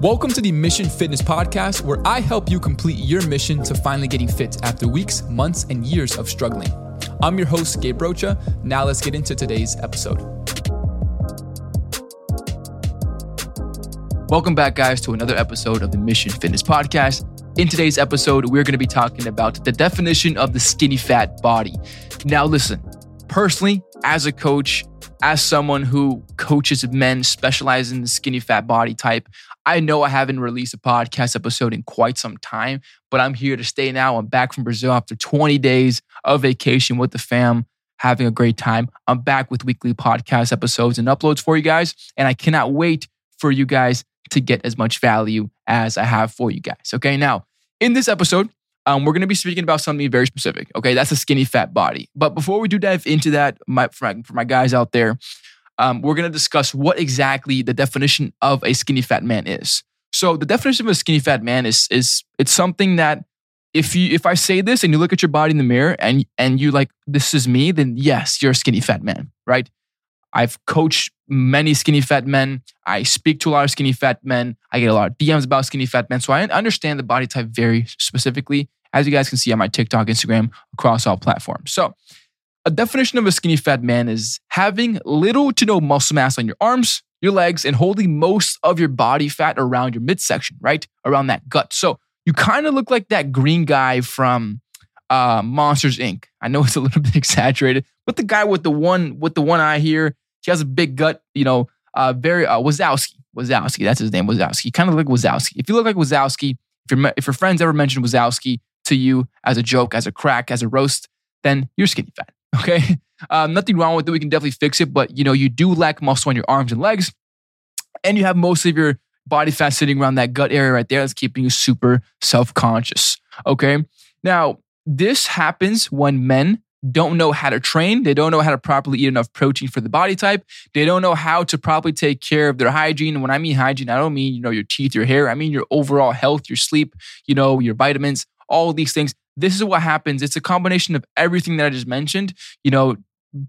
Welcome to the Mission Fitness Podcast, where I help you complete your mission to finally getting fit after weeks, months, and years of struggling. I'm your host, Gabe Rocha. Now let's get into today's episode. Welcome back, guys, to another episode of the Mission Fitness Podcast. In today's episode, we're going to be talking about the definition of the skinny fat body. Now, listen, personally, as a coach, as someone who coaches men specializing in the skinny fat body type, I know I haven't released a podcast episode in quite some time, but I'm here to stay now. I'm back from Brazil after 20 days of vacation with the fam, having a great time. I'm back with weekly podcast episodes and uploads for you guys, and I cannot wait for you guys to get as much value as I have for you guys. Okay, now in this episode, um, we're going to be speaking about something very specific. Okay, that's a skinny fat body. But before we do dive into that, my, for, my, for my guys out there, um, we're going to discuss what exactly the definition of a skinny fat man is. So the definition of a skinny fat man is is it's something that if you if I say this and you look at your body in the mirror and and you like this is me, then yes, you're a skinny fat man, right? I've coached many skinny fat men. I speak to a lot of skinny fat men. I get a lot of DMs about skinny fat men. So I understand the body type very specifically, as you guys can see on my TikTok, Instagram, across all platforms. So a definition of a skinny fat man is having little to no muscle mass on your arms, your legs, and holding most of your body fat around your midsection, right? Around that gut. So you kind of look like that green guy from uh, Monsters Inc. I know it's a little bit exaggerated, but the guy with the one with the one eye here, he has a big gut. You know, uh, very uh, Wazowski. Wazowski, that's his name. Wazowski. Kind of like Wazowski. If you look like Wazowski, if your if your friends ever mentioned Wazowski to you as a joke, as a crack, as a roast, then you're skinny fat. Okay. Um, nothing wrong with it. We can definitely fix it. But, you know, you do lack muscle on your arms and legs. And you have most of your body fat sitting around that gut area right there that's keeping you super self conscious. Okay. Now, this happens when men don't know how to train. They don't know how to properly eat enough protein for the body type. They don't know how to properly take care of their hygiene. And when I mean hygiene, I don't mean, you know, your teeth, your hair. I mean your overall health, your sleep, you know, your vitamins, all these things. This is what happens. It's a combination of everything that I just mentioned, you know,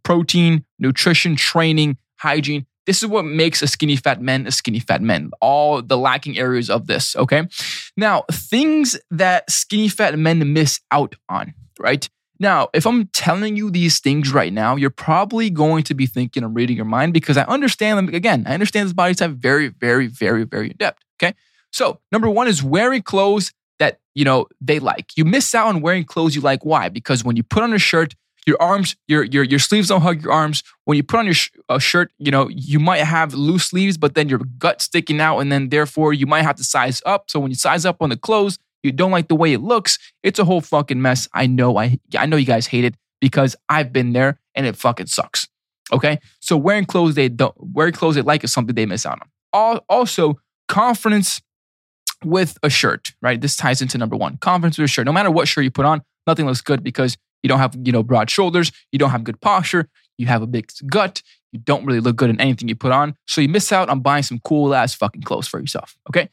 protein, nutrition, training, hygiene. This is what makes a skinny fat man a skinny fat man. All the lacking areas of this, okay? Now, things that skinny fat men miss out on, right? Now, if I'm telling you these things right now, you're probably going to be thinking I'm reading your mind because I understand them. Again, I understand this body type very, very, very, very in depth. Okay. So, number one is wearing clothes that you know they like. You miss out on wearing clothes you like. Why? Because when you put on a shirt, your arms, your your your sleeves don't hug your arms. When you put on your sh- a shirt, you know you might have loose sleeves, but then your gut sticking out, and then therefore you might have to size up. So when you size up on the clothes, you don't like the way it looks. It's a whole fucking mess. I know. I I know you guys hate it because I've been there, and it fucking sucks. Okay, so wearing clothes they don't wearing clothes they like is something they miss out on. Also, confidence with a shirt, right? This ties into number one confidence with a shirt. No matter what shirt you put on, nothing looks good because you don't have, you know, broad shoulders, you don't have good posture, you have a big gut, you don't really look good in anything you put on. So you miss out on buying some cool ass fucking clothes for yourself. Okay.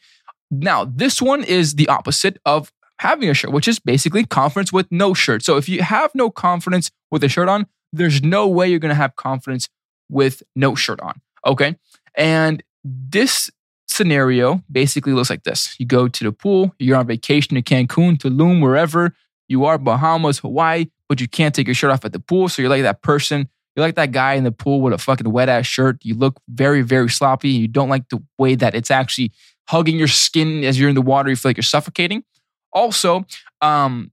Now, this one is the opposite of having a shirt, which is basically confidence with no shirt. So if you have no confidence with a shirt on, there's no way you're going to have confidence with no shirt on. Okay. And this scenario basically looks like this. You go to the pool, you're on vacation to Cancun, Tulum, wherever you are, Bahamas, Hawaii, but you can't take your shirt off at the pool. So you're like that person, you're like that guy in the pool with a fucking wet ass shirt. You look very, very sloppy. You don't like the way that it's actually hugging your skin as you're in the water. You feel like you're suffocating. Also, um,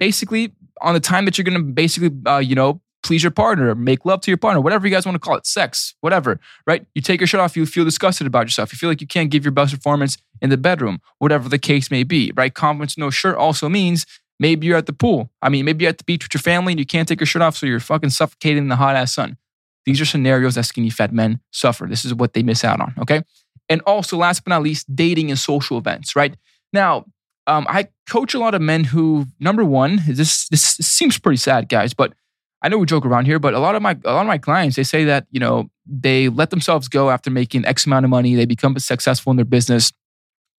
basically, on the time that you're gonna basically, uh, you know, please your partner, make love to your partner, whatever you guys want to call it, sex, whatever, right? You take your shirt off, you feel disgusted about yourself. You feel like you can't give your best performance in the bedroom, whatever the case may be, right? Confidence, no shirt also means maybe you're at the pool. I mean, maybe you're at the beach with your family and you can't take your shirt off, so you're fucking suffocating in the hot ass sun. These are scenarios that skinny fat men suffer. This is what they miss out on, okay? And also, last but not least, dating and social events, right? Now, um, I coach a lot of men who, number one, this this seems pretty sad, guys, but I know we joke around here, but a lot of my a lot of my clients they say that you know they let themselves go after making X amount of money, they become successful in their business,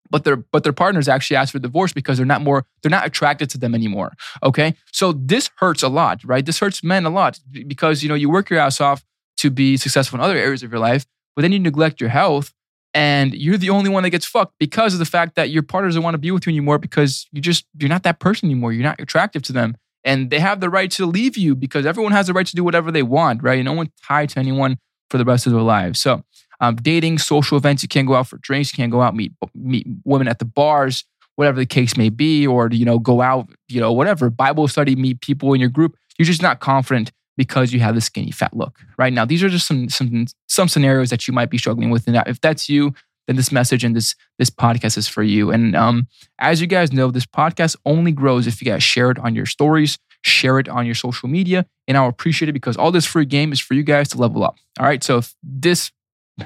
but their but their partners actually ask for divorce because they're not more they're not attracted to them anymore. Okay, so this hurts a lot, right? This hurts men a lot because you know you work your ass off to be successful in other areas of your life, but then you neglect your health and you're the only one that gets fucked because of the fact that your partners don't want to be with you anymore because you just you're not that person anymore. You're not attractive to them, and they have the right to leave you because everyone has the right to do whatever they want, right? No one's tied to anyone for the rest of their lives. So, um, dating, social events, you can't go out for drinks, you can't go out meet meet women at the bars, whatever the case may be, or you know go out, you know whatever Bible study, meet people in your group. You're just not confident because you have the skinny fat look right now these are just some some some scenarios that you might be struggling with and if that's you then this message and this this podcast is for you. And um, as you guys know this podcast only grows if you guys share it on your stories share it on your social media and i'll appreciate it because all this free game is for you guys to level up. All right so if this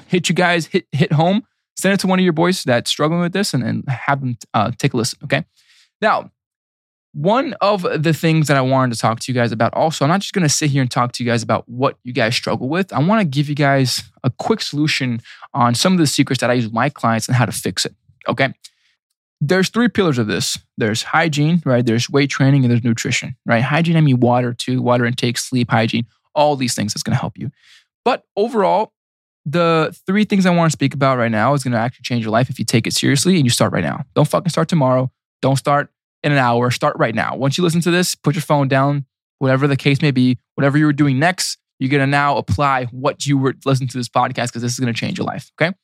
hit you guys hit hit home send it to one of your boys that's struggling with this and, and have them uh, take a listen okay? Now one of the things that I wanted to talk to you guys about also, I'm not just going to sit here and talk to you guys about what you guys struggle with. I want to give you guys a quick solution on some of the secrets that I use with my clients and how to fix it. Okay. There's three pillars of this. There's hygiene, right? There's weight training and there's nutrition, right? Hygiene, I mean water too, water intake, sleep, hygiene, all these things that's going to help you. But overall, the three things I want to speak about right now is going to actually change your life if you take it seriously and you start right now. Don't fucking start tomorrow. Don't start in an hour. Start right now. Once you listen to this, put your phone down, whatever the case may be, whatever you were doing next, you're going to now apply what you were listening to this podcast because this is going to change your life. Okay.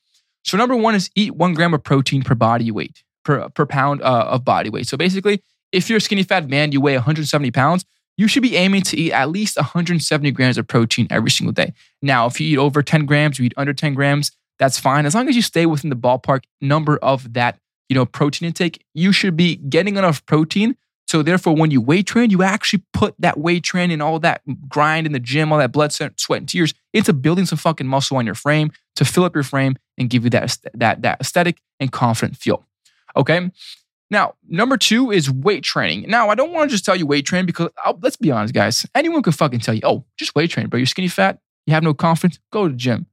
So, number one is eat one gram of protein per body weight, per, per pound uh, of body weight. So, basically, if you're a skinny fat man, you weigh 170 pounds, you should be aiming to eat at least 170 grams of protein every single day. Now, if you eat over 10 grams, you eat under 10 grams, that's fine. As long as you stay within the ballpark number of that you know, protein intake, you should be getting enough protein. So therefore, when you weight train, you actually put that weight train and all that grind in the gym, all that blood, sweat, and tears into building some fucking muscle on your frame to fill up your frame and give you that, that, that aesthetic and confident feel. Okay. Now, number two is weight training. Now, I don't want to just tell you weight train because I'll, let's be honest, guys. Anyone can fucking tell you, oh, just weight train, bro. You're skinny fat. You have no confidence. Go to the gym.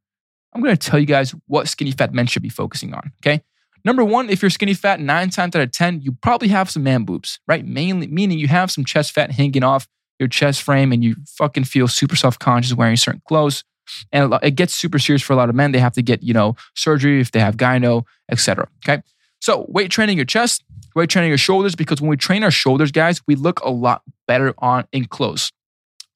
I'm going to tell you guys what skinny fat men should be focusing on. Okay. Number one, if you're skinny fat, nine times out of 10, you probably have some man boobs, right? Mainly, meaning you have some chest fat hanging off your chest frame and you fucking feel super self conscious wearing certain clothes. And it gets super serious for a lot of men. They have to get, you know, surgery if they have gyno, etc. Okay. So weight training your chest, weight training your shoulders, because when we train our shoulders, guys, we look a lot better on in clothes.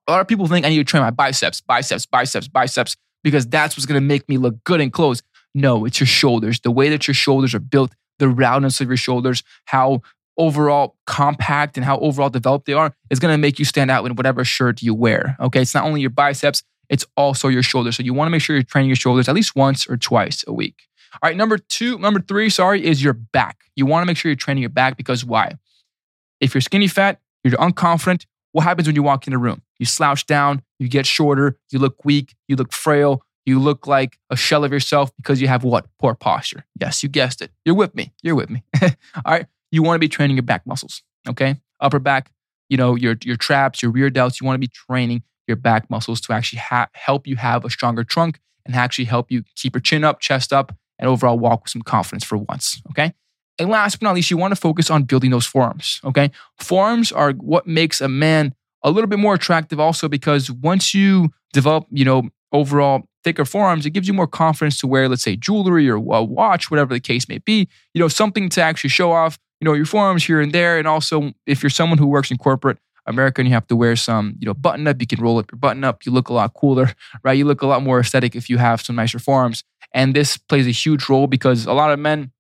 A lot of people think I need to train my biceps, biceps, biceps, biceps, because that's what's gonna make me look good in clothes. No, it's your shoulders. The way that your shoulders are built, the roundness of your shoulders, how overall compact and how overall developed they are is going to make you stand out in whatever shirt you wear. Okay. It's not only your biceps, it's also your shoulders. So you want to make sure you're training your shoulders at least once or twice a week. All right. Number two, number three, sorry, is your back. You want to make sure you're training your back because why? If you're skinny fat, you're unconfident. What happens when you walk in a room? You slouch down, you get shorter, you look weak, you look frail, you look like a shell of yourself because you have what? Poor posture. Yes, you guessed it. You're with me. You're with me. All right. You want to be training your back muscles. Okay. Upper back, you know, your, your traps, your rear delts. You want to be training your back muscles to actually ha- help you have a stronger trunk and actually help you keep your chin up, chest up, and overall walk with some confidence for once. Okay. And last but not least, you want to focus on building those forearms. Okay. Forearms are what makes a man a little bit more attractive also because once you develop, you know, overall thicker forearms, it gives you more confidence to wear, let's say, jewelry or a watch, whatever the case may be. You know, something to actually show off, you know, your forearms here and there. And also, if you're someone who works in corporate America and you have to wear some, you know, button up, you can roll up your button up. You look a lot cooler, right? You look a lot more aesthetic if you have some nicer forearms. And this plays a huge role because a lot of men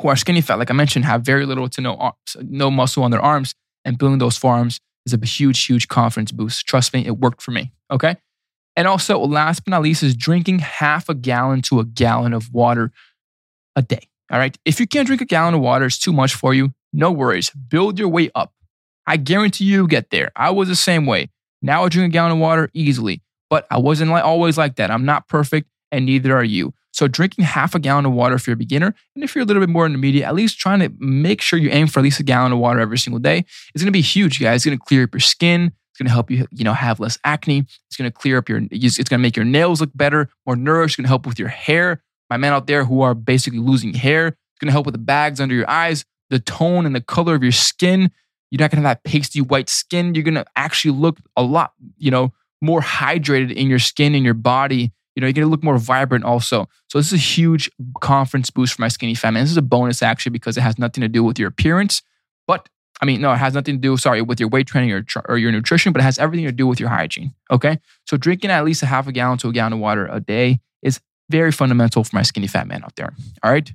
who are skinny fat, like I mentioned, have very little to no no muscle on their arms, and building those forearms is a huge, huge confidence boost. Trust me, it worked for me. Okay. And also, last but not least, is drinking half a gallon to a gallon of water a day. All right. If you can't drink a gallon of water, it's too much for you. No worries. Build your way up. I guarantee you get there. I was the same way. Now I drink a gallon of water easily, but I wasn't like, always like that. I'm not perfect, and neither are you. So drinking half a gallon of water if you're a beginner, and if you're a little bit more intermediate, at least trying to make sure you aim for at least a gallon of water every single day is going to be huge, guys. It's going to clear up your skin going to help you, you know, have less acne. It's going to clear up your, it's going to make your nails look better, more nourished. It's going to help with your hair. My men out there who are basically losing hair, it's going to help with the bags under your eyes, the tone and the color of your skin. You're not going to have that pasty white skin. You're going to actually look a lot, you know, more hydrated in your skin and your body. You know, you're gonna look more vibrant also. So this is a huge confidence boost for my skinny man. This is a bonus actually because it has nothing to do with your appearance, but I mean, no, it has nothing to do, sorry, with your weight training or, or your nutrition, but it has everything to do with your hygiene. Okay. So drinking at least a half a gallon to a gallon of water a day is very fundamental for my skinny fat man out there. All right.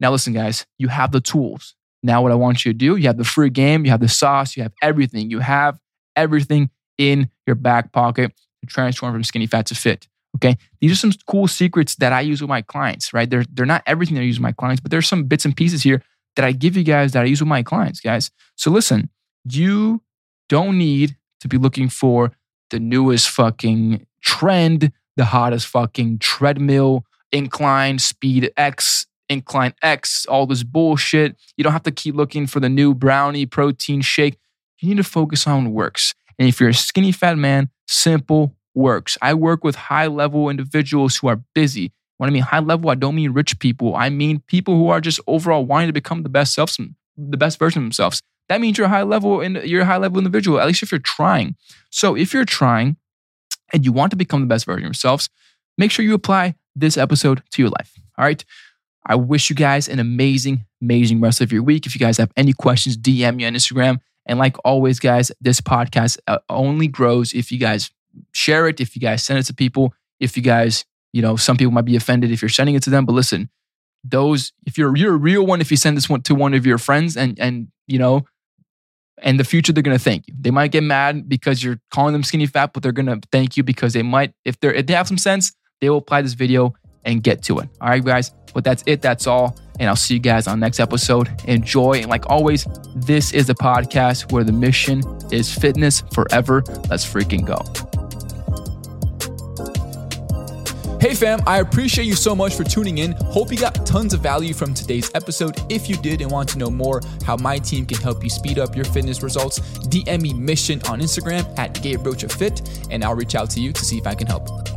Now, listen, guys, you have the tools. Now, what I want you to do, you have the free game, you have the sauce, you have everything. You have everything in your back pocket to transform from skinny fat to fit. Okay. These are some cool secrets that I use with my clients, right? They're, they're not everything that I use with my clients, but there's some bits and pieces here that I give you guys that I use with my clients, guys. So listen, you don't need to be looking for the newest fucking trend, the hottest fucking treadmill, incline, speed X, incline X, all this bullshit. You don't have to keep looking for the new brownie protein shake. You need to focus on what works. And if you're a skinny fat man, simple works. I work with high level individuals who are busy, when I mean high level, I don't mean rich people. I mean people who are just overall wanting to become the best selves, the best version of themselves. That means you're high level and you're a high level individual, at least if you're trying. So if you're trying and you want to become the best version of yourselves, make sure you apply this episode to your life. All right. I wish you guys an amazing, amazing rest of your week. If you guys have any questions, DM me on Instagram. And like always, guys, this podcast uh, only grows if you guys share it, if you guys send it to people, if you guys you know, some people might be offended if you're sending it to them, but listen, those if you're you're a real one if you send this one to one of your friends and and you know in the future they're gonna thank you. They might get mad because you're calling them skinny fat, but they're gonna thank you because they might if they're if they have some sense, they will apply this video and get to it. All right, guys. But that's it. That's all. And I'll see you guys on next episode. Enjoy. And like always, this is a podcast where the mission is fitness forever. Let's freaking go. Hey fam, I appreciate you so much for tuning in. Hope you got tons of value from today's episode. If you did and want to know more how my team can help you speed up your fitness results, DM me mission on Instagram at Gabe Rocha Fit, and I'll reach out to you to see if I can help.